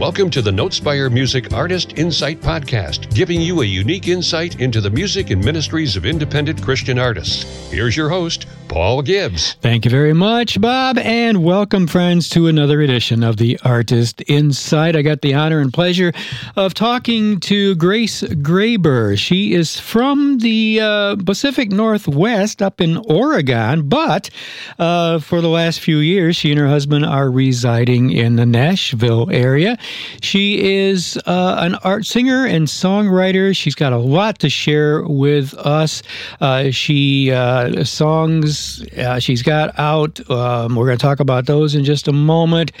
Welcome to the Notespire Music Artist Insight Podcast, giving you a unique insight into the music and ministries of independent Christian artists. Here's your host, Paul Gibbs. Thank you very much, Bob, and welcome, friends, to another edition of the Artist Insight. I got the honor and pleasure of talking to Grace Graber. She is from the uh, Pacific Northwest up in Oregon, but uh, for the last few years, she and her husband are residing in the Nashville area. She is uh, an art singer and songwriter. She's got a lot to share with us. Uh, she uh, uh, she's got out. Um, we're going to talk about those in just a moment.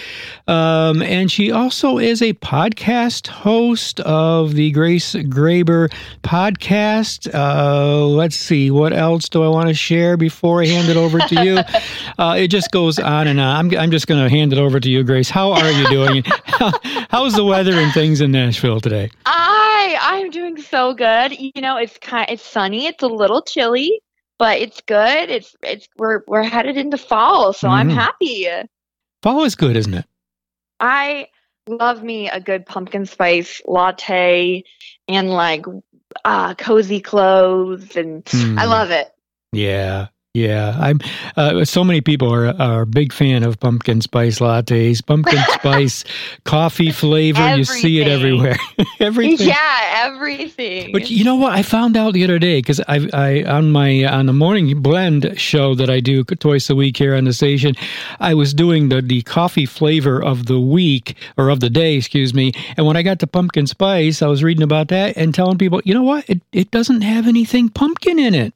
Um, and she also is a podcast host of the Grace Graber podcast. Uh, let's see, what else do I want to share before I hand it over to you? Uh, it just goes on and on. I'm, I'm just going to hand it over to you, Grace. How are you doing? how's the weather and things in Nashville today? I I'm doing so good. You know, it's kind it's sunny. It's a little chilly but it's good. It's it's we're we're headed into fall, so mm-hmm. I'm happy. Fall is good, isn't it? I love me a good pumpkin spice latte and like uh cozy clothes and mm. I love it. Yeah. Yeah, I'm. Uh, so many people are are a big fan of pumpkin spice lattes, pumpkin spice coffee flavor. Everything. You see it everywhere. everything. Yeah, everything. But you know what? I found out the other day because I I on my on the morning blend show that I do twice a week here on the station, I was doing the the coffee flavor of the week or of the day, excuse me. And when I got to pumpkin spice, I was reading about that and telling people, you know what? It it doesn't have anything pumpkin in it.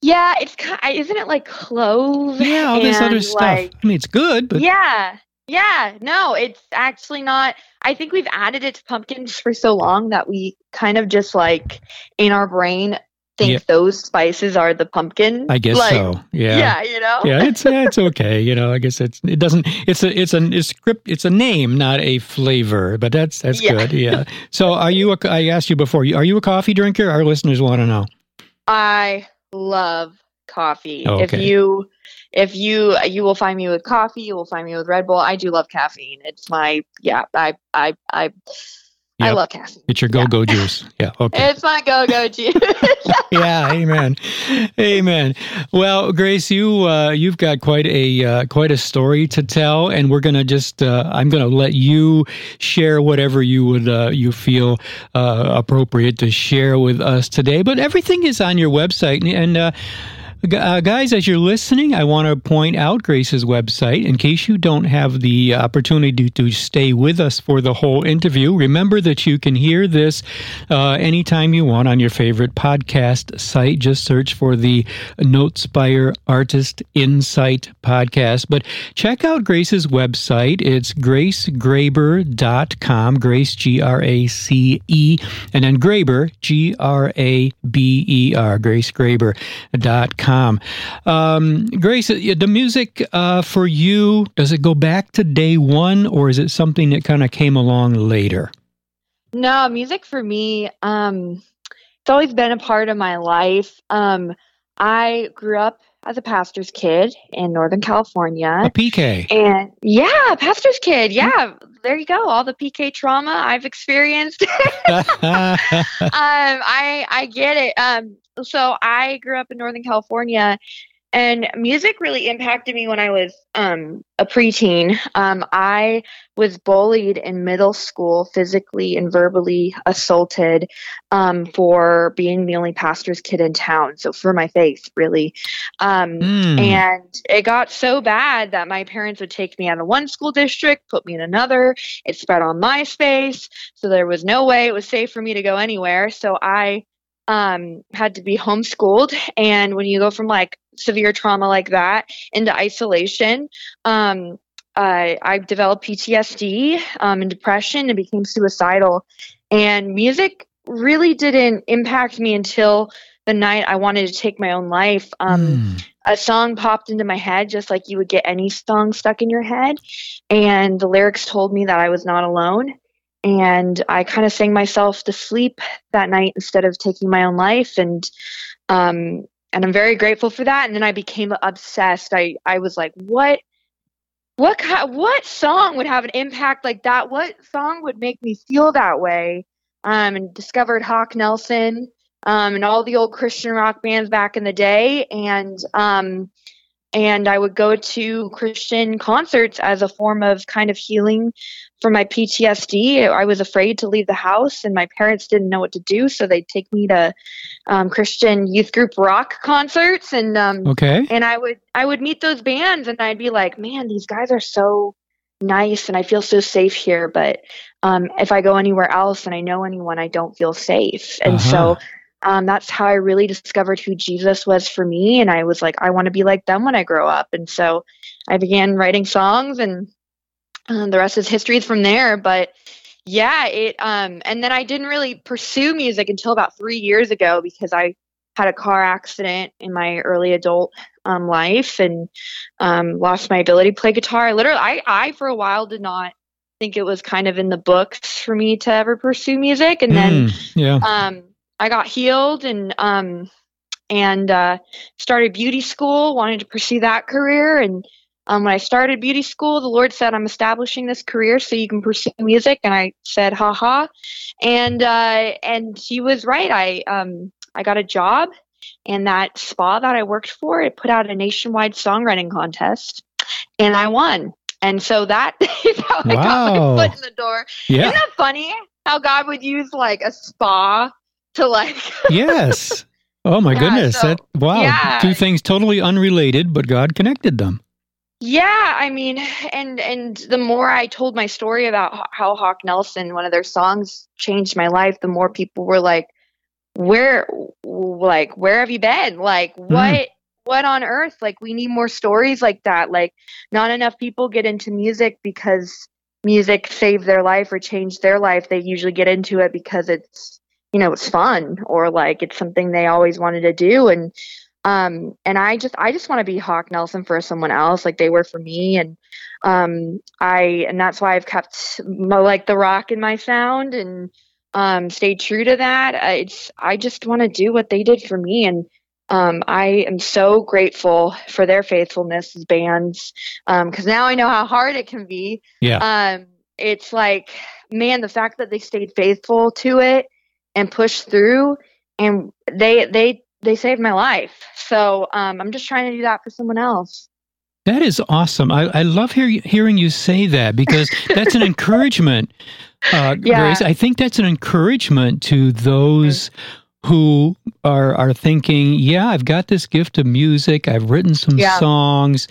Yeah, it's kind. Isn't it like clove? Yeah, all this other stuff. Like, I mean, it's good, but yeah, yeah. No, it's actually not. I think we've added it to pumpkins for so long that we kind of just like in our brain think yeah. those spices are the pumpkin. I guess like, so. Yeah. Yeah, you know. yeah, it's yeah, it's okay. You know, I guess it's it doesn't. It's a it's a it's script. It's a name, not a flavor. But that's that's yeah. good. Yeah. So, are you? A, I asked you before. Are you a coffee drinker? Our listeners want to know. I love coffee. Oh, okay. If you if you you will find me with coffee, you will find me with Red Bull. I do love caffeine. It's my yeah, I I I Yep. I love caffeine. It's your go-go yeah. juice. Yeah. Okay. It's my go-go juice. yeah. Amen. Amen. Well, Grace, you uh, you've got quite a uh, quite a story to tell, and we're gonna just uh, I'm gonna let you share whatever you would uh, you feel uh, appropriate to share with us today. But everything is on your website, and uh, guys, as you're listening, I want to point out Grace's website in case you don't have the opportunity to stay with us for the whole interview. Remember that you can hear this uh, anytime you want on your favorite podcast site. Just search for the Notespire Artist Insight podcast. But check out Grace's website. It's gracegraber.com, Grace, G R A C E, and then Graber, G R A B E R, gracegraber.com. Um, Grace, uh, the music uh, for you, does it go back to day one or is it something that kind of came along later? No, music for me, um, it's always been a part of my life. Um, I grew up as a pastor's kid in Northern California. A PK. And yeah, pastor's kid. Yeah, there you go. All the PK trauma I've experienced. um, I I get it. Um, so I grew up in Northern California and music really impacted me when I was um, a preteen. Um, I was bullied in middle school, physically and verbally assaulted um, for being the only pastor's kid in town. So for my faith, really. Mm. And it got so bad that my parents would take me out of one school district, put me in another. It spread on MySpace. So there was no way it was safe for me to go anywhere. So I um, had to be homeschooled. And when you go from like severe trauma like that into isolation, um, I, I developed PTSD um, and depression and became suicidal. And music really didn't impact me until the night I wanted to take my own life. Um, mm. A song popped into my head just like you would get any song stuck in your head. And the lyrics told me that I was not alone and I kind of sang myself to sleep that night instead of taking my own life and um and I'm very grateful for that and then I became obsessed I I was like what what kind, what song would have an impact like that? What song would make me feel that way? Um, and discovered Hawk Nelson um, and all the old Christian rock bands back in the day, and um, and I would go to Christian concerts as a form of kind of healing for my PTSD. I was afraid to leave the house, and my parents didn't know what to do, so they'd take me to um, Christian youth group rock concerts, and um, okay, and I would I would meet those bands, and I'd be like, man, these guys are so nice, and I feel so safe here. But um, if I go anywhere else and I know anyone, I don't feel safe, and uh-huh. so um, that's how I really discovered who Jesus was for me. And I was like, I want to be like them when I grow up. And so I began writing songs, and um, the rest is history from there. But yeah, it, um, and then I didn't really pursue music until about three years ago because I had a car accident in my early adult um, life and um, lost my ability to play guitar. Literally, I, I for a while did not think it was kind of in the books for me to ever pursue music, and then mm, yeah. um, I got healed and um, and uh, started beauty school. Wanted to pursue that career, and um, when I started beauty school, the Lord said, "I'm establishing this career so you can pursue music." And I said, "Ha ha," and uh, and He was right. I um, I got a job, and that spa that I worked for, it put out a nationwide songwriting contest, and I won. And so that is how wow. I got my foot in the door. Yeah. Isn't that funny? How God would use like a spa to like yes oh my yeah, goodness so, that wow yeah. two things totally unrelated but god connected them yeah i mean and and the more i told my story about how hawk nelson one of their songs changed my life the more people were like where like where have you been like hmm. what mm. what on earth like we need more stories like that like not enough people get into music because music saved their life or changed their life they usually get into it because it's you know it's fun or like it's something they always wanted to do and um and i just i just want to be hawk nelson for someone else like they were for me and um i and that's why i've kept my, like the rock in my sound and um stayed true to that it's i just want to do what they did for me and um, I am so grateful for their faithfulness as bands because um, now I know how hard it can be. Yeah. Um, it's like, man, the fact that they stayed faithful to it and pushed through and they they they saved my life so um, i'm just trying to do that for someone else that is awesome i, I love hear, hearing you say that because that's an encouragement uh, yeah. grace i think that's an encouragement to those who are are thinking, yeah, I've got this gift of music. I've written some yeah. songs,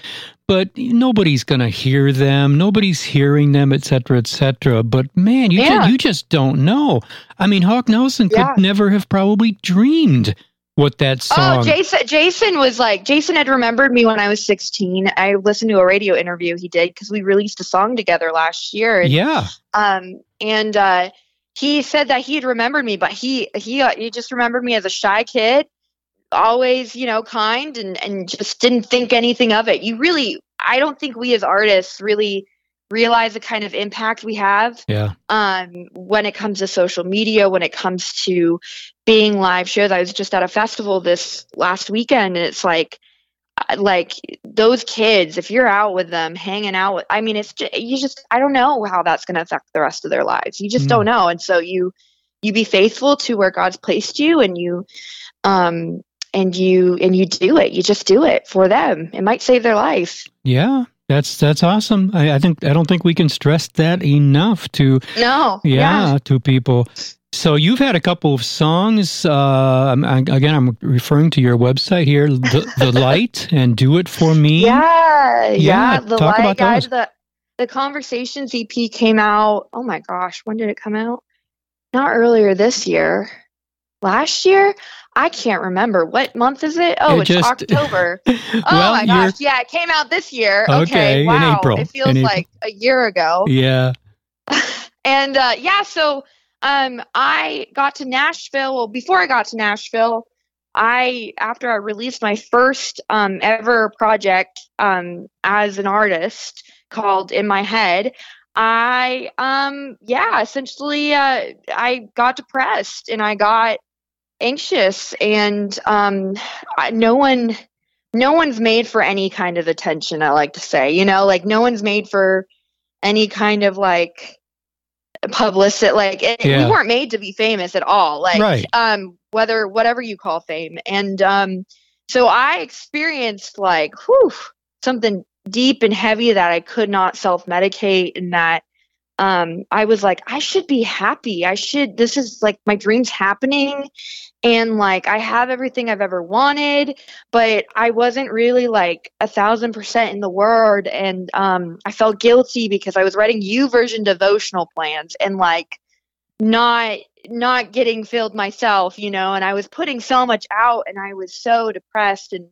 but nobody's going to hear them. Nobody's hearing them, etc., etc. But man, you yeah. just, you just don't know. I mean, Hawk Nelson could yeah. never have probably dreamed what that oh, song. Oh, Jason! Jason was like, Jason had remembered me when I was 16. I listened to a radio interview he did because we released a song together last year. And, yeah. Um, and uh, he said that he had remembered me, but he he uh, he just remembered me as a shy kid always, you know, kind and, and just didn't think anything of it. You really, I don't think we as artists really realize the kind of impact we have yeah. um, when it comes to social media, when it comes to being live shows. I was just at a festival this last weekend and it's like, uh, like those kids, if you're out with them, hanging out with, I mean, it's just, you just, I don't know how that's going to affect the rest of their lives. You just mm. don't know. And so you, you be faithful to where God's placed you and you, um, and you and you do it you just do it for them it might save their life yeah that's that's awesome I, I think i don't think we can stress that enough to no yeah, yeah. to people so you've had a couple of songs. Uh, again, I'm referring to your website here, the, the light and do it for me. Yeah, yeah. yeah the talk light, about those. the the conversations EP came out. Oh my gosh, when did it come out? Not earlier this year. Last year. I can't remember. What month is it? Oh, it it's just, October. oh well, my gosh. Yeah, it came out this year. Okay. okay wow. In April. It feels like a year ago. Yeah. and uh, yeah, so um, I got to Nashville. Well, before I got to Nashville, I after I released my first um, ever project um, as an artist called In My Head, I um yeah, essentially uh, I got depressed and I got anxious and um, no one no one's made for any kind of attention, I like to say. You know, like no one's made for any kind of like publicity like it, yeah. we weren't made to be famous at all like right. um whether whatever you call fame and um so i experienced like whew, something deep and heavy that i could not self-medicate and that um i was like i should be happy. I should this is like my dreams happening. And like I have everything I've ever wanted, but I wasn't really like a thousand percent in the word, and um, I felt guilty because I was writing YouVersion devotional plans and like not not getting filled myself, you know, and I was putting so much out, and I was so depressed, and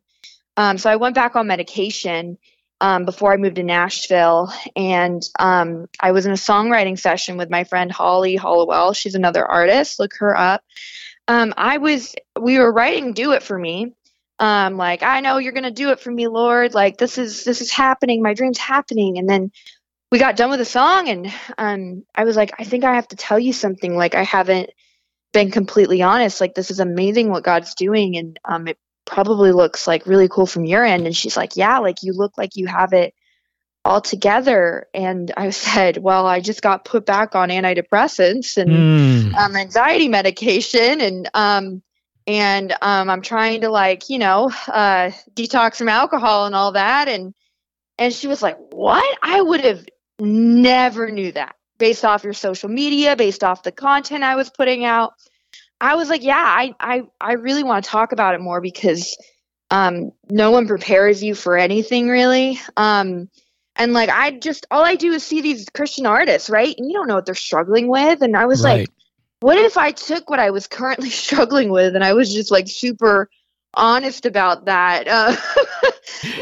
um, so I went back on medication. Um, before I moved to Nashville. And um, I was in a songwriting session with my friend Holly Hollowell. She's another artist. Look her up um, I was, we were writing "Do It for Me." Um, like I know you're gonna do it for me, Lord. Like this is this is happening. My dream's happening. And then we got done with the song, and um, I was like, I think I have to tell you something. Like I haven't been completely honest. Like this is amazing what God's doing, and um, it probably looks like really cool from your end. And she's like, Yeah, like you look like you have it all together. And I said, Well, I just got put back on antidepressants and mm. um, anxiety medication. And, um, and um, I'm trying to like, you know, uh, detox from alcohol and all that. And, and she was like, What? I would have never knew that based off your social media, based off the content I was putting out. I was like, yeah, I, I, I really want to talk about it more because um, no one prepares you for anything really. Um, and like I just all I do is see these Christian artists, right? And you don't know what they're struggling with. And I was right. like, what if I took what I was currently struggling with and I was just like super honest about that, uh,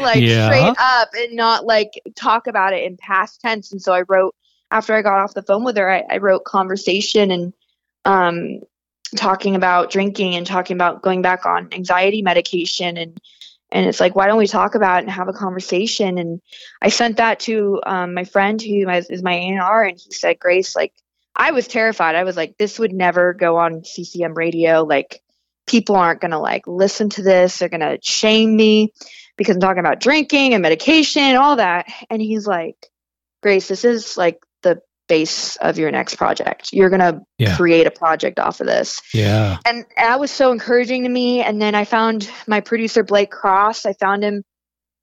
like yeah. straight up, and not like talk about it in past tense. And so I wrote after I got off the phone with her, I, I wrote conversation and um, talking about drinking and talking about going back on anxiety medication and and it's like why don't we talk about it and have a conversation? And i sent that to um, my friend who is my A&R he said grace like i was terrified. I was like this would never go on ccm radio. Like people aren't going to like listen to this. They're going to shame me because i'm talking about drinking and medication and all that. And he's like grace this is like base of your next project. You're going to yeah. create a project off of this. Yeah. And that was so encouraging to me. And then I found my producer, Blake Cross. I found him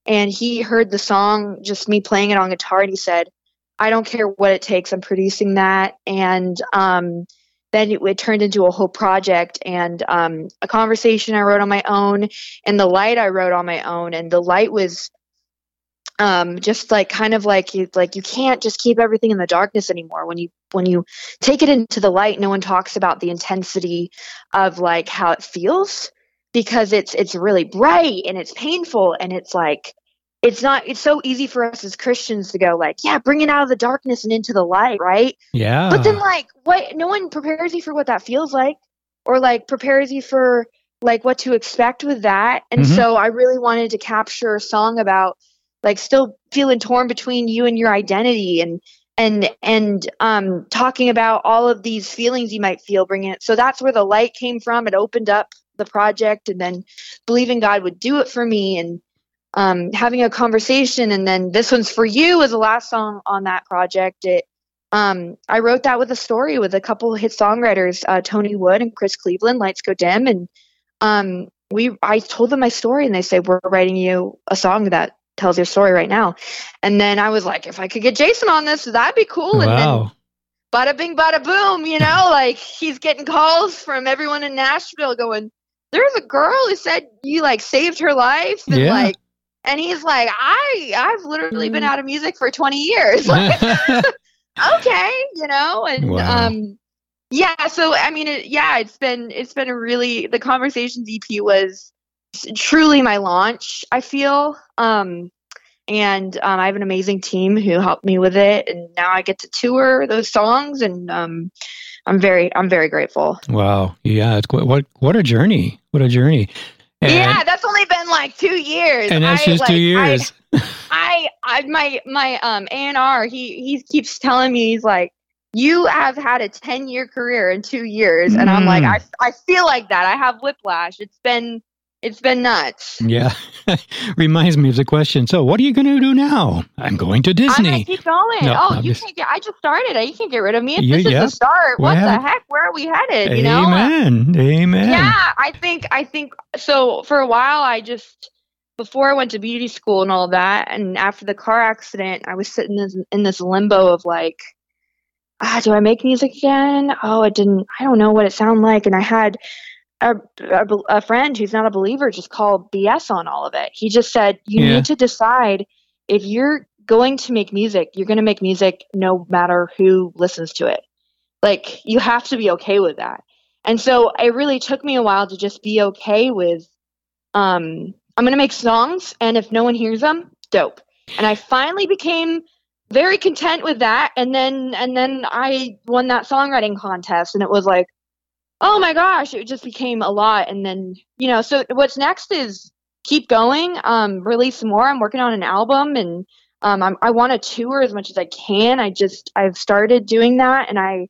and he heard the song, just me playing it on guitar. And he said, I don't care what it takes. I'm producing that. And, um, then it, it, turned into a whole project and um, a conversation I wrote on my own, and the light I wrote on my own. And the light was um, just like kind of like you like you can't just keep everything in the darkness anymore. When you when you take it into the light no one talks about the intensity of like how it feels because it's it's really bright and it's painful and it's like it's not it's so easy for us as christians to go like yeah bring it out of the darkness and into the light right? Yeah. But then like what no one prepares you for what that feels like or like prepares you for like what to expect with that. And mm-hmm. so i really wanted to capture a song about like still feeling torn between you and your identity and and and um talking about all of these feelings you might feel bringing it. So that's where the light came from. It opened up the project and then believing god would do it for me and um having a conversation. And then this one's for you was the last song on that project. It um i wrote that with a story with a couple hit songwriters uh, tony wood and chris cleveland lights go dim. And um we i told them my story and they say we're writing you a song that tells your story right now. And then I was like, if I could get Jason on this, that'd be cool. Wow. And then bada bing, bada boom, you know, like he's getting calls from everyone in Nashville going, there's a girl who said you like saved her life. And yeah. like, and he's like, I, I've literally been mm. out of music for 20 years. Like, okay, you know, and, wow. um, yeah, so I mean, it, yeah, it's been it's been a really the conversations EP was truly my launch, I feel. Um, and um, I have an amazing team who helped me with it, and now I get to tour those songs, and um, I'm very, I'm very grateful. Wow, yeah, it's, what what a journey! What a journey! And, yeah, that's only been like two years, and that's I, just like, two years. I, I, I, my my um A&R, he he keeps telling me he's like, you have had a 10 year career in two years, and mm. I'm like, mm. I I feel like that. I have whiplash. It's been it's been nuts. Yeah. Reminds me of the question. So, what are you going to do now? I'm going to Disney. I'm going to keep going. No, oh, you just, can't get, I just started. You can't get rid of me. If this yeah, is the start, what the heck? Where are we headed? You know? Amen. Amen. Yeah, I think, I think, so for a while, I just, before I went to beauty school and all that, and after the car accident, I was sitting in this, in this limbo of like, ah, do I make music again? Oh, it didn't, I don't know what it sounded like. And I had, a, a, a, friend who's not a believer just called BS on all of it. He just said, you yeah. need to decide if you're going to make music, you're going to make music no matter who listens to it. Like, you have to be okay with that. And so it really took me a while to just be okay with, um, I'm going to make songs, and if no one hears them, dope. And I finally became very content with that. And then, and then I won that songwriting contest, and it was like, oh my gosh, it just became a lot. And then, you know, so what's next is keep going, um, release more. I'm working on an album and um, I'm, I want to tour as much as I can. I just, I've started doing that and I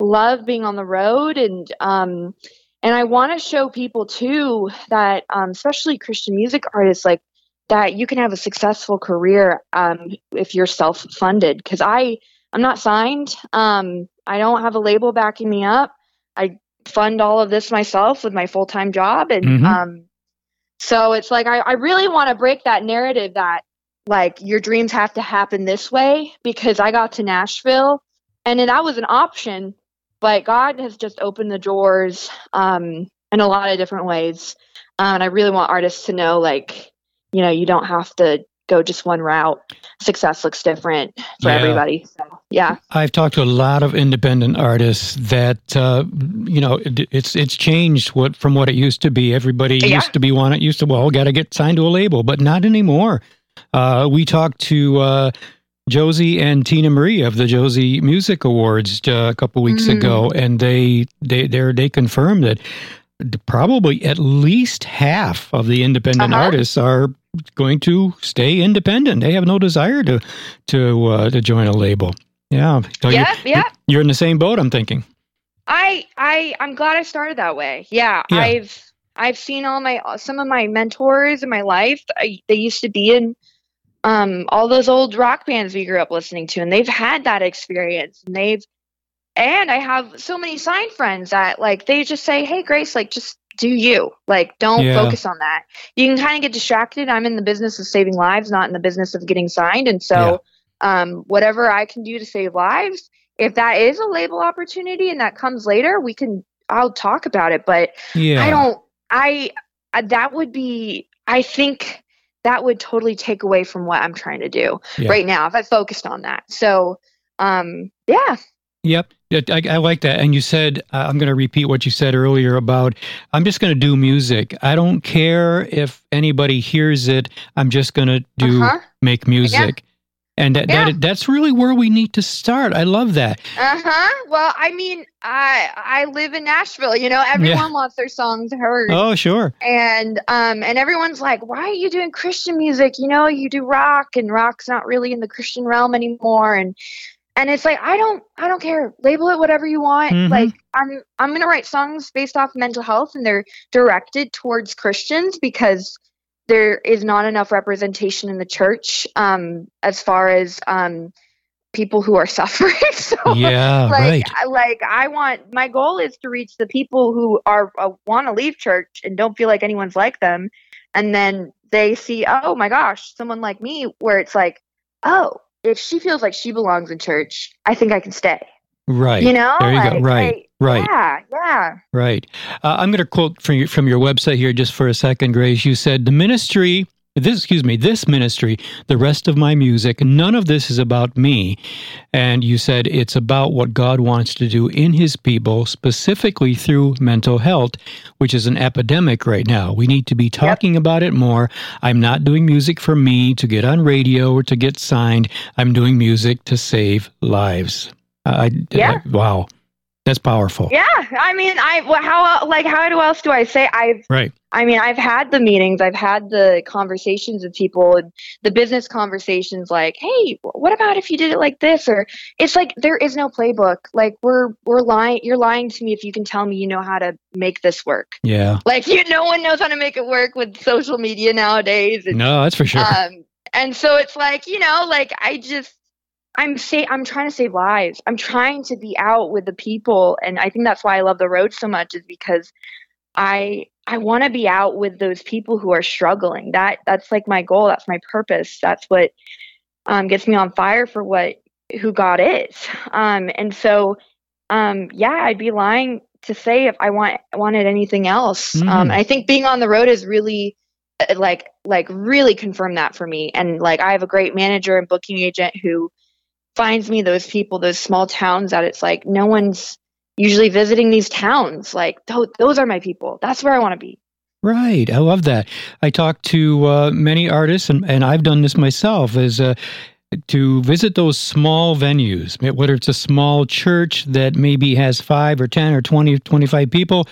love being on the road and, um, and I want to show people too that, um, especially Christian music artists, like that you can have a successful career um, if you're self-funded. Because I, I'm not signed. Um, I don't have a label backing me up. I fund all of this myself with my full time job. And mm-hmm. um, so it's like, I, I really want to break that narrative that like your dreams have to happen this way because I got to Nashville and that was an option, but God has just opened the doors um, in a lot of different ways. Um, and I really want artists to know, like, you know, you don't have to go just one route. Success looks different for yeah. everybody. So, yeah. I've talked to a lot of independent artists that uh, you know it, it's it's changed what from what it used to be. Everybody yeah. used to be one. It used to well, got to get signed to a label, but not anymore. Uh, we talked to. Uh, Josie and Tina Marie of the Josie Music Awards uh, a couple weeks mm. ago, and they they they confirmed that probably at least half of the independent uh-huh. artists are going to stay independent. They have no desire to to uh, to join a label. Yeah. So yeah. You're, yeah. You're in the same boat. I'm thinking. I I I'm glad I started that way. Yeah. yeah. I've I've seen all my some of my mentors in my life. I, they used to be in um, all those old rock bands we grew up listening to, and they've had that experience, and they've and I have so many sign friends that like they just say, "Hey, Grace, like just do you. Like, don't yeah. focus on that. You can kind of get distracted. I'm in the business of saving lives, not in the business of getting signed. And so, yeah. um, whatever I can do to save lives, if that is a label opportunity and that comes later, we can, I'll talk about it. But yeah. I don't, I, that would be, I think that would totally take away from what I'm trying to do right now if I focused on that. So, um, yeah. Yep. I, I, like that. And you said, uh, I'm going to repeat what you said earlier about, I'm just going to do music. I don't care if anybody hears it. I'm just going to do, uh-huh. make music. Yeah. And that, yeah. that that's really where we need to start. I love that. Uh huh. Well, I mean, I I live in Nashville. You know, everyone yeah. wants their songs heard. Oh, sure. And um, and everyone's like, "Why are you doing Christian music? You know, you do rock, and rock's not really in the Christian realm anymore." And and it's like i don't i don't care label it whatever you want mm-hmm. like i'm i'm gonna write songs based off mental health and they're directed towards christians because there is not enough representation in the church um as far as um people who are suffering so yeah like right. like i want my goal is to reach the people who are uh, want to leave church and don't feel like anyone's like them and then they see oh my gosh someone like me where it's like oh if she feels like she belongs in church, I think I can stay. Right. You know? There you like, go. Right. I, right. Yeah. Yeah. Right. Uh, I'm going to quote from your, from your website here just for a second, Grace. You said, The ministry this excuse me this ministry the rest of my music none of this is about me. And you said it's about what god wants to do in his people specifically through mental health which is an epidemic right now. We need to be talking yep. about it more. I'm not doing music for me to get on radio or to get signed. I'm doing music to save lives. I, yeah. I, wow That's powerful. Yeah, I mean, I well, how like how else do I say I've right? I mean, I've had the meetings, I've had the conversations with people, and the business conversations. Like, hey, what about if you did it like this? Or it's like there is no playbook. Like we're we're lying. You're lying to me if you can tell me you know how to make this work. Yeah. Like you, no one knows how to make it work with social media nowadays. And, no, that's for sure. Um, and so it's like you know, like I just I'm say I'm trying to save lives. I'm trying to be out with the people and I think that's why I love the road so much is because I I want to be out with those people who are struggling. That that's like my goal, that's my purpose. That's what um, gets me on fire for what who God is. Um, and so um, yeah, I'd be lying to say if I want wanted anything else. Mm. Um, I think being on the road is really like like really confirmed that for me. And like I have a great manager and booking agent who finds me those people, those small towns that it's like no one's usually visiting these towns. Like those are my people. That's where I want to be. Right. I love that. I talk to uh, many artists, and, and I've done this myself. Is uh, to visit those small venues, whether it's a small church that maybe has five or 10 or 20, 25 people,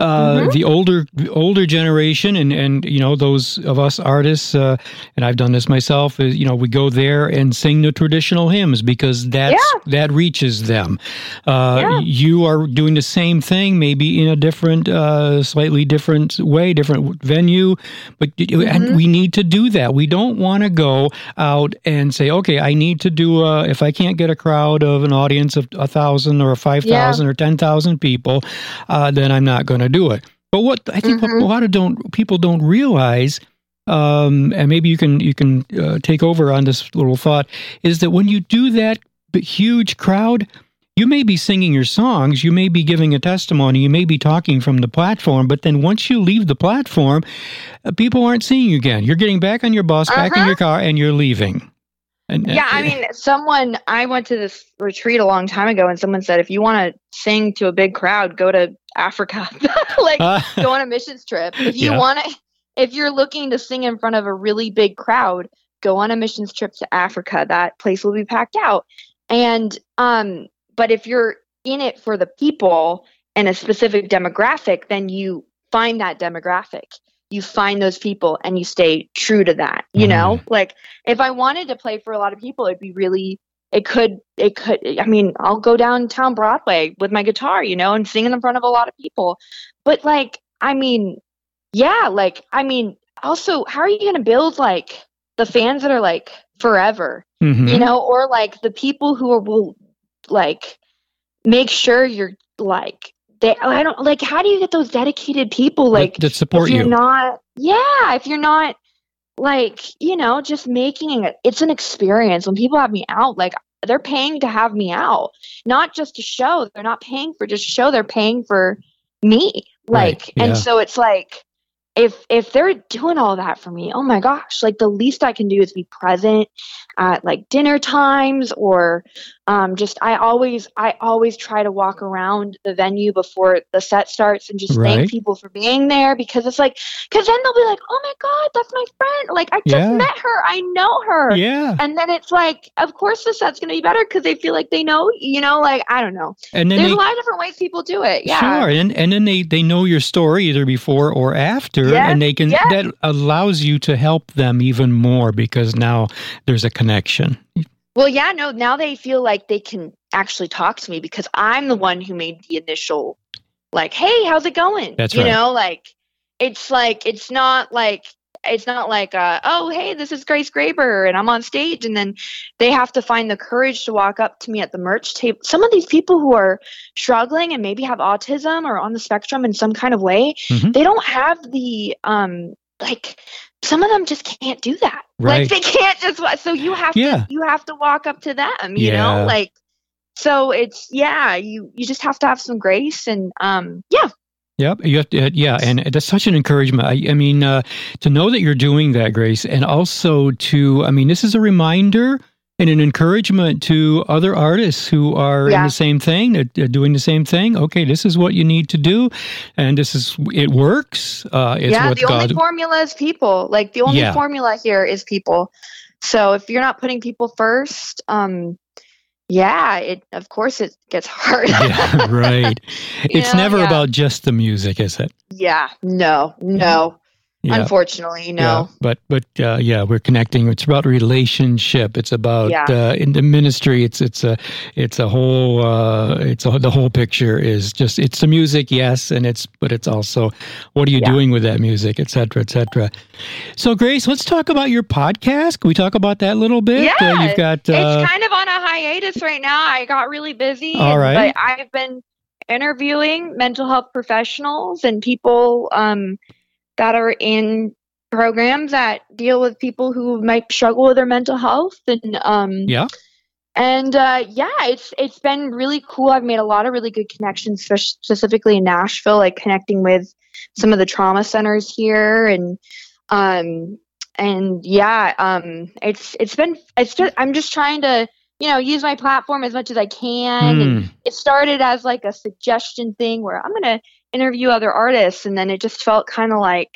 uh, mm-hmm. the older older generation and, and, you know, those of us artists, uh, and I've done this myself, is, you know, we go there and sing the traditional hymns because that's, yeah. that reaches them. Uh, yeah. You are doing the same thing, maybe in a different, uh, slightly different way, different venue, but mm-hmm. and we need to do that. We don't want to go out and say, okay, I need to do a, if I can't get a crowd of an audience of a thousand or five thousand yeah. or ten thousand people, uh, then I'm not going to do it. But what I think mm-hmm. a lot of don't people don't realize, um, and maybe you can you can uh, take over on this little thought, is that when you do that huge crowd, you may be singing your songs, you may be giving a testimony, you may be talking from the platform, but then once you leave the platform, uh, people aren't seeing you again. You're getting back on your bus, uh-huh. back in uh-huh. your car, and you're leaving. And, yeah, I mean, someone I went to this retreat a long time ago, and someone said, if you want to sing to a big crowd, go to Africa, like uh, go on a missions trip. If you yeah. want to, if you're looking to sing in front of a really big crowd, go on a missions trip to Africa. That place will be packed out. And um, but if you're in it for the people and a specific demographic, then you find that demographic you find those people and you stay true to that you mm. know like if i wanted to play for a lot of people it'd be really it could it could i mean i'll go downtown broadway with my guitar you know and sing in front of a lot of people but like i mean yeah like i mean also how are you going to build like the fans that are like forever mm-hmm. you know or like the people who are, will like make sure you're like they oh, I don't like how do you get those dedicated people like that, that support if you're you? Not yeah, if you're not like you know just making it it's an experience when people have me out like they're paying to have me out not just to show they're not paying for just show they're paying for me like right, yeah. and so it's like if if they're doing all that for me oh my gosh like the least i can do is be present at like dinner times or um, just i always i always try to walk around the venue before the set starts and just right. thank people for being there because it's like because then they'll be like oh my god that's my friend. Like i just yeah. met her. I know her. Yeah. And then it's like of course the set's going to be better because they feel like they know you know like i don't know. And then there's they, a lot of different ways people do it. Yeah. Sure. And, and then they they know your story either before or after yes, and they can yes. that allows you to help them even more because now there's a connection well, yeah, no, now they feel like they can actually talk to me because I'm the one who made the initial, like, hey, how's it going? That's you right. know, like, it's like, it's not like, it's not like, uh, oh, hey, this is Grace Graber and I'm on stage. And then they have to find the courage to walk up to me at the merch table. Some of these people who are struggling and maybe have autism or on the spectrum in some kind of way, mm-hmm. they don't have the, um, like some of them just can't do that. Right. Like they can't just so you have yeah. to you have to walk up to them, you yeah. know? Like so it's yeah, you you just have to have some grace and um yeah. Yep, you have to, uh, yeah, and that's such an encouragement. I, I mean, uh, to know that you're doing that, Grace, and also to, I mean, this is a reminder and an encouragement to other artists who are yeah. in the same thing, doing the same thing. Okay, this is what you need to do, and this is it works. Uh, yeah, the God, only formula is people. Like the only yeah. formula here is people. So if you're not putting people first, um, yeah, it of course it gets hard. yeah, right. It's know, never yeah. about just the music, is it? yeah, no, no. Yeah. Unfortunately, no. Yeah, but but uh, yeah, we're connecting. It's about relationship. It's about Yeah. uh, in the ministry. It's it's a it's a whole uh, it's a, the whole picture is just it's the music, yes, and it's but it's also what are you doing with that music, et cetera, et cetera. So Grace, let's talk about your podcast. Can we talk about that a little bit? Uh, Yeah, you've got uh, it's kind of on a hiatus right now. I got really busy. All right. But I've been interviewing mental health professionals and people um, that are in programs that deal with people who might struggle with their mental health and um yeah. and uh, yeah it's it's been really cool. I've made a lot of really good connections specifically in nashville like connecting with some of the trauma centers here and um and yeah um it's it's been it's just i'm just trying to you know use my platform as much as i can. And Mm, it started as like a suggestion thing where i'm going to interview other artists and then it just felt kind of like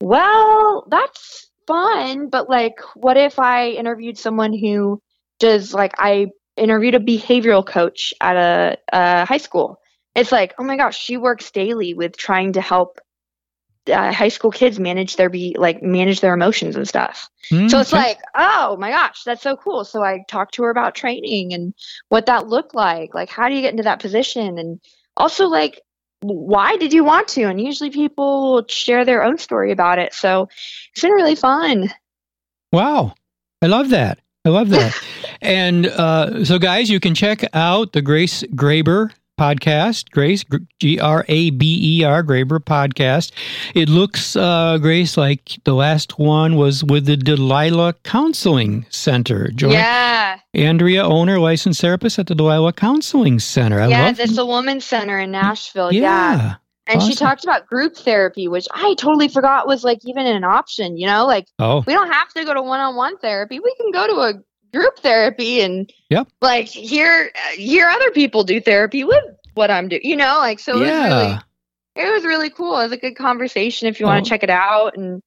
well that's fun but like what if i interviewed someone who does like i interviewed a behavioral coach at a, a high school it's like oh my gosh she works daily with trying to help uh, high school kids manage their be like manage their emotions and stuff mm, so it's like, oh my gosh, that's so cool. So I talked to her about training and what that looked like. Like, how do you get into that position? And also, like, why did you want to? And usually people share their own story about it. So it's been really fun. Wow. I love that. I love that. and uh, so, guys, you can check out the Grace Graber podcast, Grace, G R A B E R, Graber podcast. It looks, uh, Grace, like the last one was with the Delilah Counseling Center. Join yeah. Andrea, owner, licensed therapist at the Delilah Counseling Center. I yeah. love That's the Women's Center in Nashville. Yeah. Yeah. And she talked about group therapy, which I totally forgot was like even an option, you know? Like, Oh, we don't have to go to one-on-one therapy. We can go to a group therapy and Yep. like hear hear other people do therapy with what I'm doing. You know, like so it was really yeah. it was really cool. It was a good conversation if you want Oh. to check it out and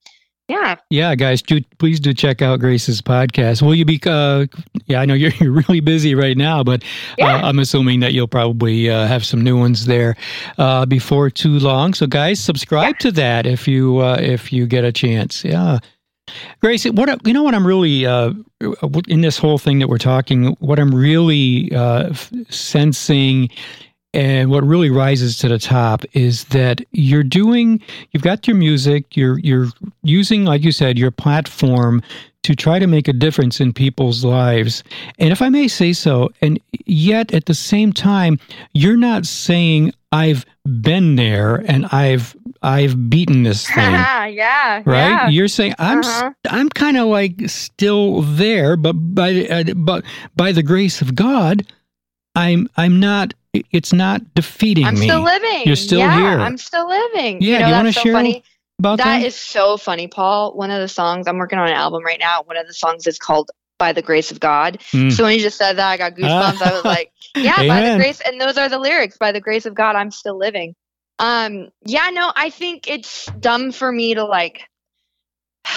yeah. Yeah, guys, do please do check out Grace's podcast. Will you be? Uh, yeah, I know you're, you're really busy right now, but Yeah. uh, I'm assuming that you'll probably uh, have some new ones there uh, before too long. So, guys, subscribe to that if you uh, if you get a chance. Yeah, Grace, what you know, what I'm really uh, in this whole thing that we're talking, what I'm really uh, sensing. And what really rises to the top is that you're doing, you've got your music, you're you're using, like you said, your platform to try to make a difference in people's lives. And if I may say so, and yet at the same time, you're not saying I've been there and I've I've beaten this thing. yeah. Right? Yeah. You're saying I'm Uh-huh. I'm kind of like still there, but by uh, but by the grace of God, I'm I'm not. It's not defeating I'm me. still living. You're still yeah, here. I'm still living. Yeah, You know, do you wanna that's so share funny. about that? That is so funny, Paul. One of the songs I'm working on an album right now. One of the songs is called "By the Grace of God." Mm. So when you just said that, I got goosebumps. I was like, "Yeah, by the grace," and those are the lyrics. By the grace of God, I'm still living. Um, yeah, no, I think it's dumb for me to like,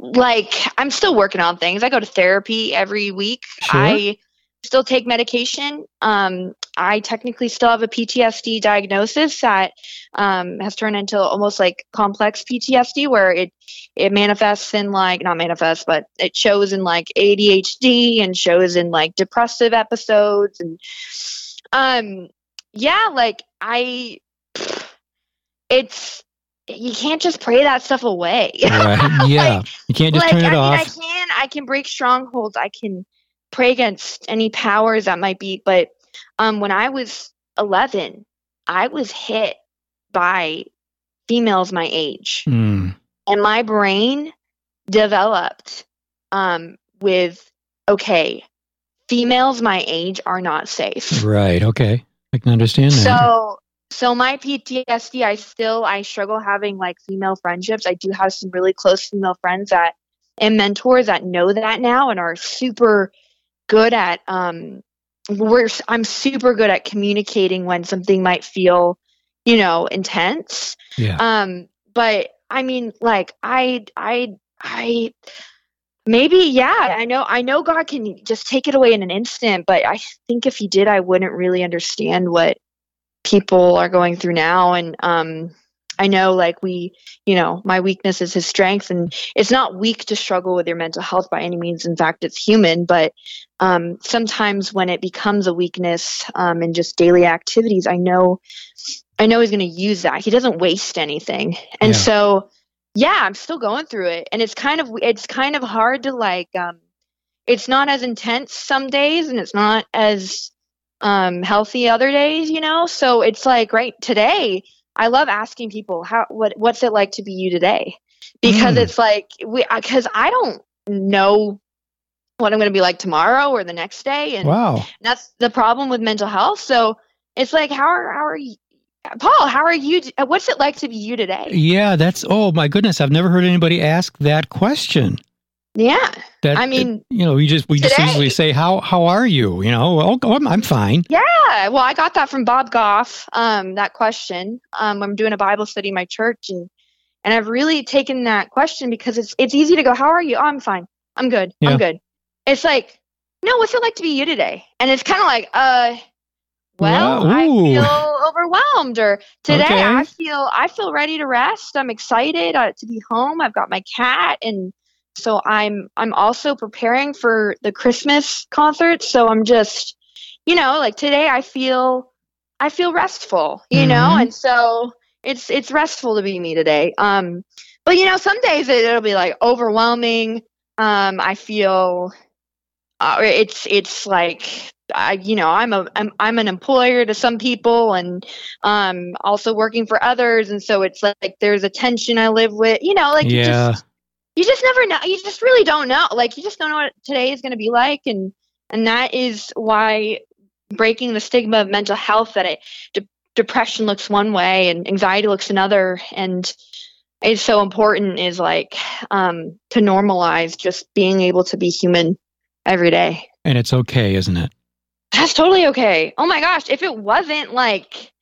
like I'm still working on things. I go to therapy every week. Sure. I still take medication. Um, I technically still have a PTSD diagnosis that um, has turned into almost like complex PTSD, where it it manifests in like not manifests, but it shows in like ADHD and shows in like depressive episodes and um yeah, like I it's you can't just pray that stuff away. right. Yeah, you can't just like turn it I mean, off. I can I can break strongholds. I can pray against any powers that might be. But um, when I was 11, I was hit by females my age, Mm. and my brain developed um, with okay, females my age are not safe. Right. Okay. I can understand that. So so my PTSD, I still I struggle having like female friendships. I do have some really close female friends that and mentors that know that now and are super good at um we're I'm super good at communicating when something might feel, you know, intense. yeah. Um but I mean like I I I maybe yeah. I know i know god can just take it away in an instant but i think if he did i wouldn't really understand what people are going through now. And um i know like we you know my weakness is his strength and it's not weak to struggle with your mental health by any means. In fact it's human but um sometimes when it becomes a weakness um in just daily activities i know i know he's going to use that. He doesn't waste anything. And Yeah. so yeah i'm still going through it and it's kind of it's kind of hard to like um it's not as intense some days and it's not as um healthy other days you know so it's like right today i love asking people how what what's it like to be you today because Mm. it's like we because i don't know what i'm going to be like tomorrow or the next day and Wow. that's the problem with mental health so it's like how are how are you paul how are you what's it like to be you today Yeah, that's oh my goodness. I've never heard anybody ask that question. yeah That I mean, you know, we just we just usually say how how are you? You know, well, oh, I'm, I'm fine. Yeah, well, I got that from Bob Goff. Um, that question. Um, I'm doing a Bible study in my church, and and I've really taken that question because it's it's easy to go, "How are you?" Oh, I'm fine. I'm good. Yeah. I'm good. It's like, no, what's it like to be you today? And it's kind of like, uh, well, Wow, I feel overwhelmed, or today Okay. I feel I feel ready to rest. I'm excited uh, to be home. I've got my cat, and so I'm I'm also preparing for the Christmas concert. So I'm just, you know, like today I feel I feel restful, you know, Mhm. and so it's it's restful to be me today. Um, but you know, some days it, it'll be like overwhelming. Um, I feel uh, it's it's like I you know I'm a I'm I'm an employer to some people and um also working for others, and so it's like, there's a tension I live with. You know, like you yeah. just you just never know. You just really don't know. Like you just don't know what today is going to be like, and and that is why breaking the stigma of mental health that it de- depression looks one way and anxiety looks another, and it's so important is like um, to normalize just being able to be human every day. and it's okay, isn't it? That's totally okay. Oh my gosh, if it wasn't like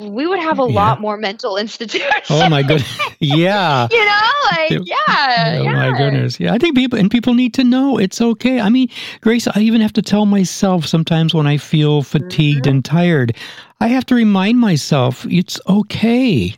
we would have a Yeah. lot more mental institutions. Oh my goodness. yeah. you know, like yeah, Oh yeah. my goodness. Yeah, I think people and people need to know it's okay. I mean, Grace, I even have to tell myself sometimes when I feel fatigued Mm-hmm. and tired, I have to remind myself it's okay.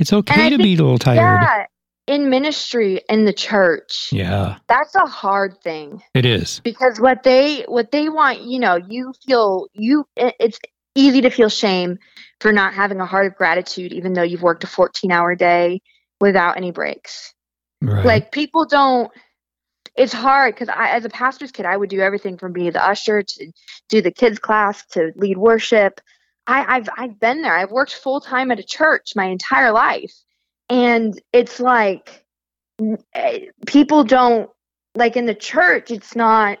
It's okay to be a little tired. Yeah, in ministry in the church, Yeah, that's a hard thing it is. because what they what they want, you know, you feel you it's easy to feel shame for not having a heart of gratitude even though you've worked a 14-hour day without any breaks. Right. Like people don't it's hard because I, as a pastor's kid, I would do everything from be the usher to do the kids class to lead worship. I, I've I've been there. I've worked full time at a church my entire life, and it's like eh, people don't like in the church. It's not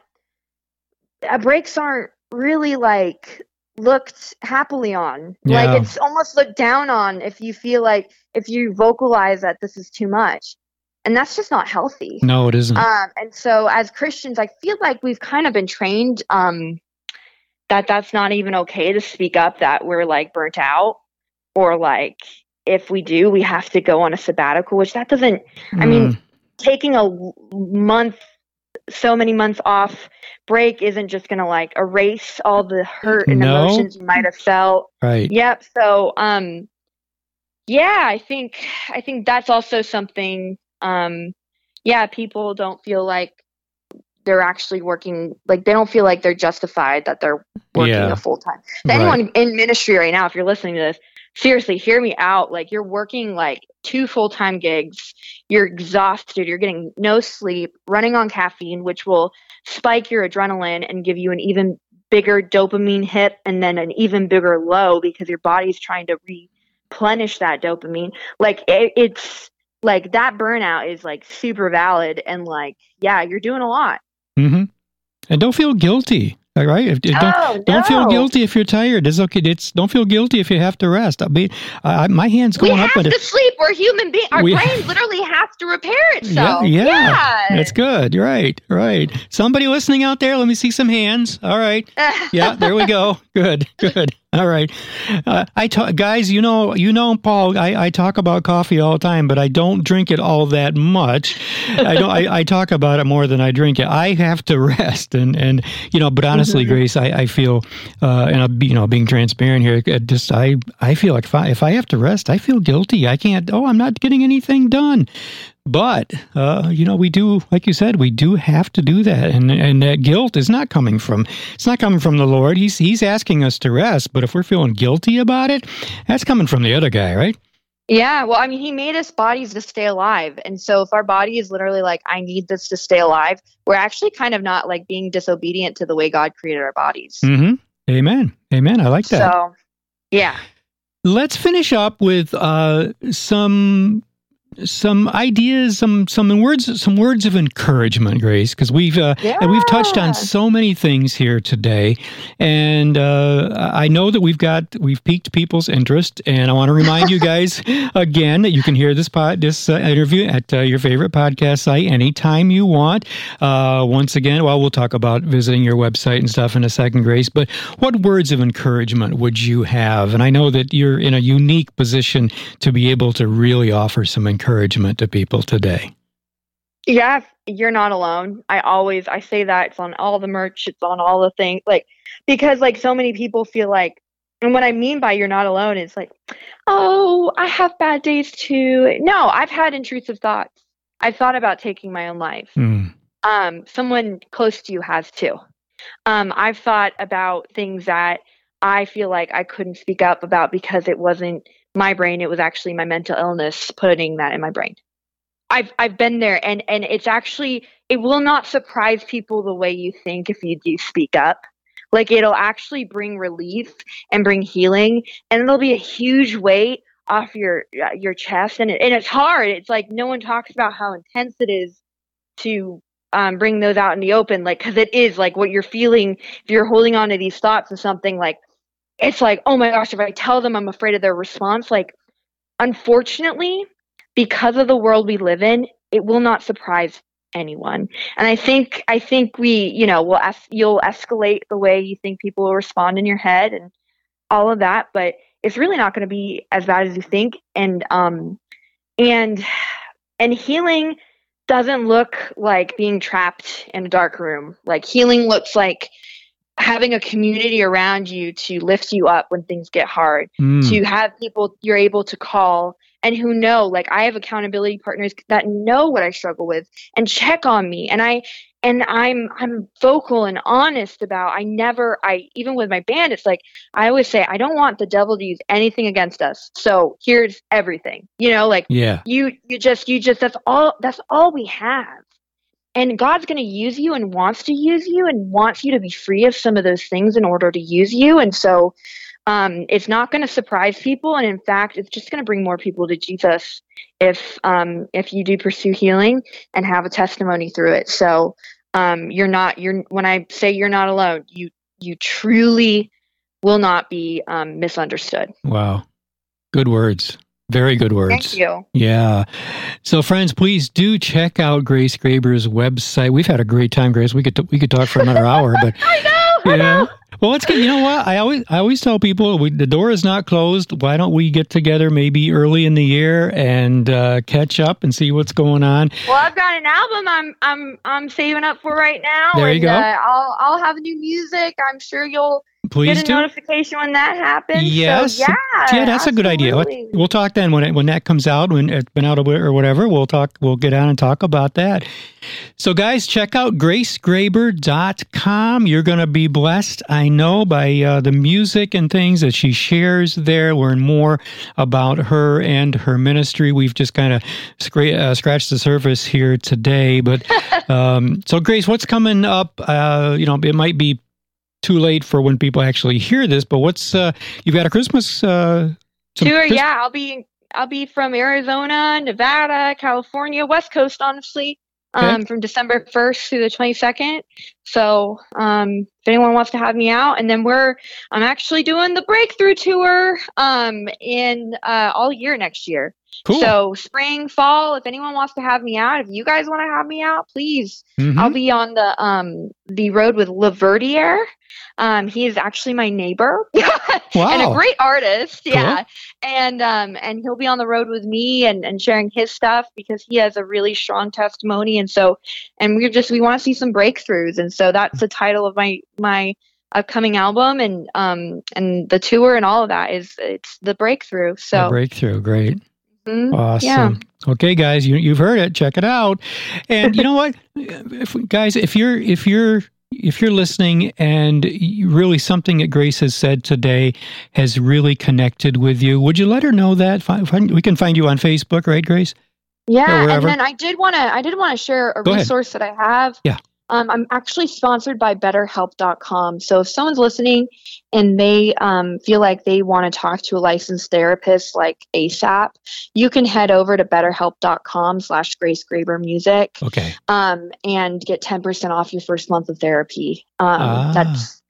uh, breaks aren't really like looked happily on. Yeah. Like it's almost looked down on if you feel like if you vocalize that this is too much, and that's just not healthy. no, it isn't. Um, and so as Christians, I feel like we've kind of been trained um, that that's not even okay to speak up that we're like burnt out or like if we do, we have to go on a sabbatical, which that doesn't, I mean, Mm, taking a month, so many months off break isn't just going to like erase all the hurt and No. emotions you might have felt. right. Yep. So, um, yeah, I think I think that's also something. Um, yeah, people don't feel like they're actually working. Like they don't feel like they're justified that they're working Yeah. a full time. To Right. anyone in ministry right now, if you're listening to this, seriously, hear me out. Like you're working like two full time gigs. You're exhausted. You're getting no sleep. Running on caffeine, which will spike your adrenaline and give you an even bigger dopamine hit and then an even bigger low because your body's trying to replenish that dopamine. Like it, it's like that burnout is like super valid and like yeah, you're doing a lot. hmm And don't feel guilty. All right. If, don't oh, don't feel guilty if you're tired. It's okay. It's don't feel guilty if you have to rest. I mean, I, I- my hands We going up, have but to it, sleep. We're human beings. Our We- brain literally has to repair itself. yeah, Yeah. that's good. You're right. Right. Somebody listening out there, let me see some hands. All right. Yeah, there we go. Good. Good. All right. Uh, I talk, guys. You know, you know, Paul. I, I talk about coffee all the time, but I don't drink it all that much. I don't. I, I talk about it more than I drink it. I have to rest, and and you know. But honestly, mm-hmm. Grace, I, I feel, uh, and I'm you know being transparent here. Just I I feel like if I if I have to rest, I feel guilty. I can't. Oh, I'm not getting anything done. But uh, you know, we do, like you said, we do have to do that, and and that guilt is not coming from it's not coming from the Lord. He's he's asking us to rest, but if we're feeling guilty about it, that's coming from the other guy, right? Yeah, well, I mean, he made us bodies to stay alive, and so if our body is literally like, "I need this to stay alive," we're actually kind of not like being disobedient to the way God created our bodies. Mm-hmm. Amen. Amen. I like that. So, yeah. Let's finish up with uh, some some ideas, some some words, some words of encouragement, Grace, because we've uh, yeah. and we've touched on so many things here today, and uh, I know that we've got we've piqued people's interest, and I want to remind you guys again that you can hear this pod this uh, interview at uh, your favorite podcast site anytime you want. Uh, once again, well, we'll talk about visiting your website and stuff in a second, Grace. But what words of encouragement would you have? And I know that you're in a unique position to be able to really offer some encouragement encouragement to people today? Yeah, you're not alone. I always I say that it's on all the merch, it's on all the things like because like so many people feel like and what I mean by you're not alone is like, "Oh, I have bad days too." No, I've had intrusive thoughts. I've thought about taking my own life. Mm. Um, someone close to you has too. Um, I've thought about things that I feel like I couldn't speak up about because it wasn't my brain. It was actually my mental illness putting that in my brain. I've I've been there and and it's actually it will not surprise people the way you think if you do speak up. Like it'll actually bring relief and bring healing and it'll be a huge weight off your uh, your chest and it, and it's hard. It's like no one talks about how intense it is to um, bring those out in the open like because it is like what you're feeling if you're holding on to these thoughts of something like it's like, oh my gosh, if I tell them I'm afraid of their response, like, unfortunately, because of the world we live in, it will not surprise anyone. And I think, I think we, you know, will es- you'll escalate the way you think people will respond in your head and all of that, but it's really not going to be as bad as you think. And, um, and, and healing doesn't look like being trapped in a dark room. Like healing looks like having a community around you to lift you up when things get hard, mm. to have people you're able to call and who know, like I have accountability partners that know what I struggle with and check on me. And I and I'm I'm vocal and honest about I never I even with my band it's like I always say I don't want the devil to use anything against us. So here's everything. You know, like yeah. you you just you just that's all that's all we have and God's going to use you and wants to use you and wants you to be free of some of those things in order to use you. And so um, it's not going to surprise people. And in fact, it's just going to bring more people to Jesus if um, if you do pursue healing and have a testimony through it. So um, you're not you're when I say you're not alone, you you truly will not be um, misunderstood. Wow, good words. Very good words. Thank you. Yeah. So, friends, please do check out Grace Graber's website. We've had a great time, Grace. We could t- we could talk for another hour, but I know. Yeah. I know. Well, let's get. You know what? I always I always tell people we, the door is not closed. Why don't we get together maybe early in the year and uh, catch up and see what's going on? Well, I've got an album I'm I'm I'm saving up for right now. There you and, go. Uh, I'll I'll have new music. I'm sure you'll Please get a do. notification when that happens. Yes. So, yeah. Yeah, that's absolutely. a good idea. We'll talk then when it, when that comes out, when it's been out or whatever. We'll talk. We'll get on and talk about that. So, guys, check out gracegraber.com. You're going to be blessed, I know, by uh, the music and things that she shares there. Learn more about her and her ministry. We've just kind of scra- uh, scratched the surface here today. But um, so, Grace, what's coming up? Uh, you know, it might be too late for when people actually hear this, but what's uh, you've got a Christmas uh, tour? yeah, I'll be I'll be from Arizona, Nevada, California, West Coast, honestly, um, from December first through the twenty second. So um, if anyone wants to have me out, and then we're I'm actually doing the Breakthrough tour um, in uh, all year next year. Cool. So spring, fall, if anyone wants to have me out, if you guys want to have me out, please. Mm-hmm. I'll be on the um the road with Laverdiere. Um, he is actually my neighbor wow. and a great artist. Cool. Yeah. And um and he'll be on the road with me and, and sharing his stuff because he has a really strong testimony. And so and we're just we want to see some breakthroughs. And so that's the title of my my upcoming album and um and the tour and all of that is it's the breakthrough. So the breakthrough, great. Mm-hmm. Awesome. Yeah. Okay, guys, you you've heard it. Check it out. And you know what, if, guys, if you're if you're if you're listening and really something that Grace has said today has really connected with you, would you let her know that? We can find you on Facebook, right, Grace? Yeah, and then I did want to I did want to share a Go resource ahead. that I have. Yeah. Um, I'm actually sponsored by BetterHelp.com. So if someone's listening and they um, feel like they want to talk to a licensed therapist like ASAP, you can head over to BetterHelp.com slash Grace Graber Music. Okay. Um, and get 10% off your first month of therapy. Um, ah. That's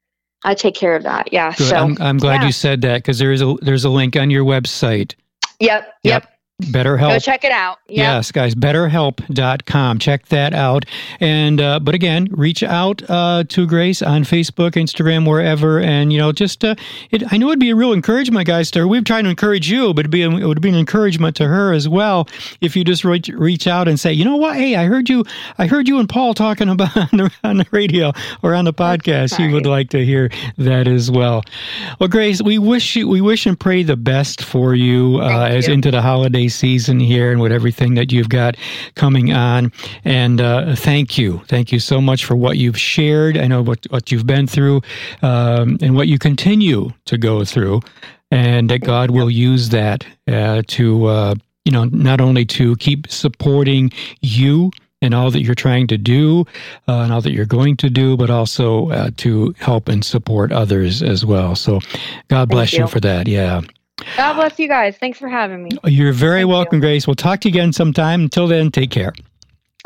I take care of that. Yeah. Good. So I'm, I'm glad yeah. you said that because there is a there's a link on your website. Yep. Yep. yep. BetterHelp. Go check it out. Yep. Yes, guys, betterhelp.com. Check that out. And, uh, but again, reach out uh, to Grace on Facebook, Instagram, wherever. And, you know, just, uh, it, I know it'd be a real encouragement, guys. To, her. we're trying to encourage you, but it'd be, it would be an encouragement to her as well if you just reach, reach out and say, you know what? Hey, I heard you, I heard you and Paul talking about on the, on the radio or on the podcast. He would like to hear that as well. Well, Grace, we wish you, we wish and pray the best for you, uh, as into the holidays season here and with everything that you've got coming on. And uh, thank you. Thank you so much for what you've shared. I know what, what you've been through um, and what you continue to go through. And that God will use that uh, to, uh, you know, not only to keep supporting you and all that you're trying to do uh, and all that you're going to do, but also uh, to help and support others as well. So God bless you. you. for that. Yeah. God bless you guys. Thanks for having me. You're very Thank welcome, you. Grace. We'll talk to you again sometime. Until then, take care.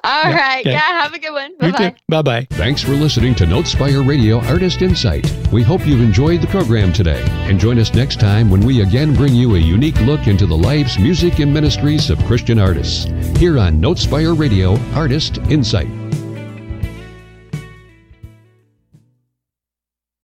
All yeah, right. Okay. Yeah, have a good one. Bye bye. Bye bye. Thanks for listening to Notespire Radio Artist Insight. We hope you've enjoyed the program today. And join us next time when we again bring you a unique look into the lives, music, and ministries of Christian artists. Here on Notespire Radio Artist Insight.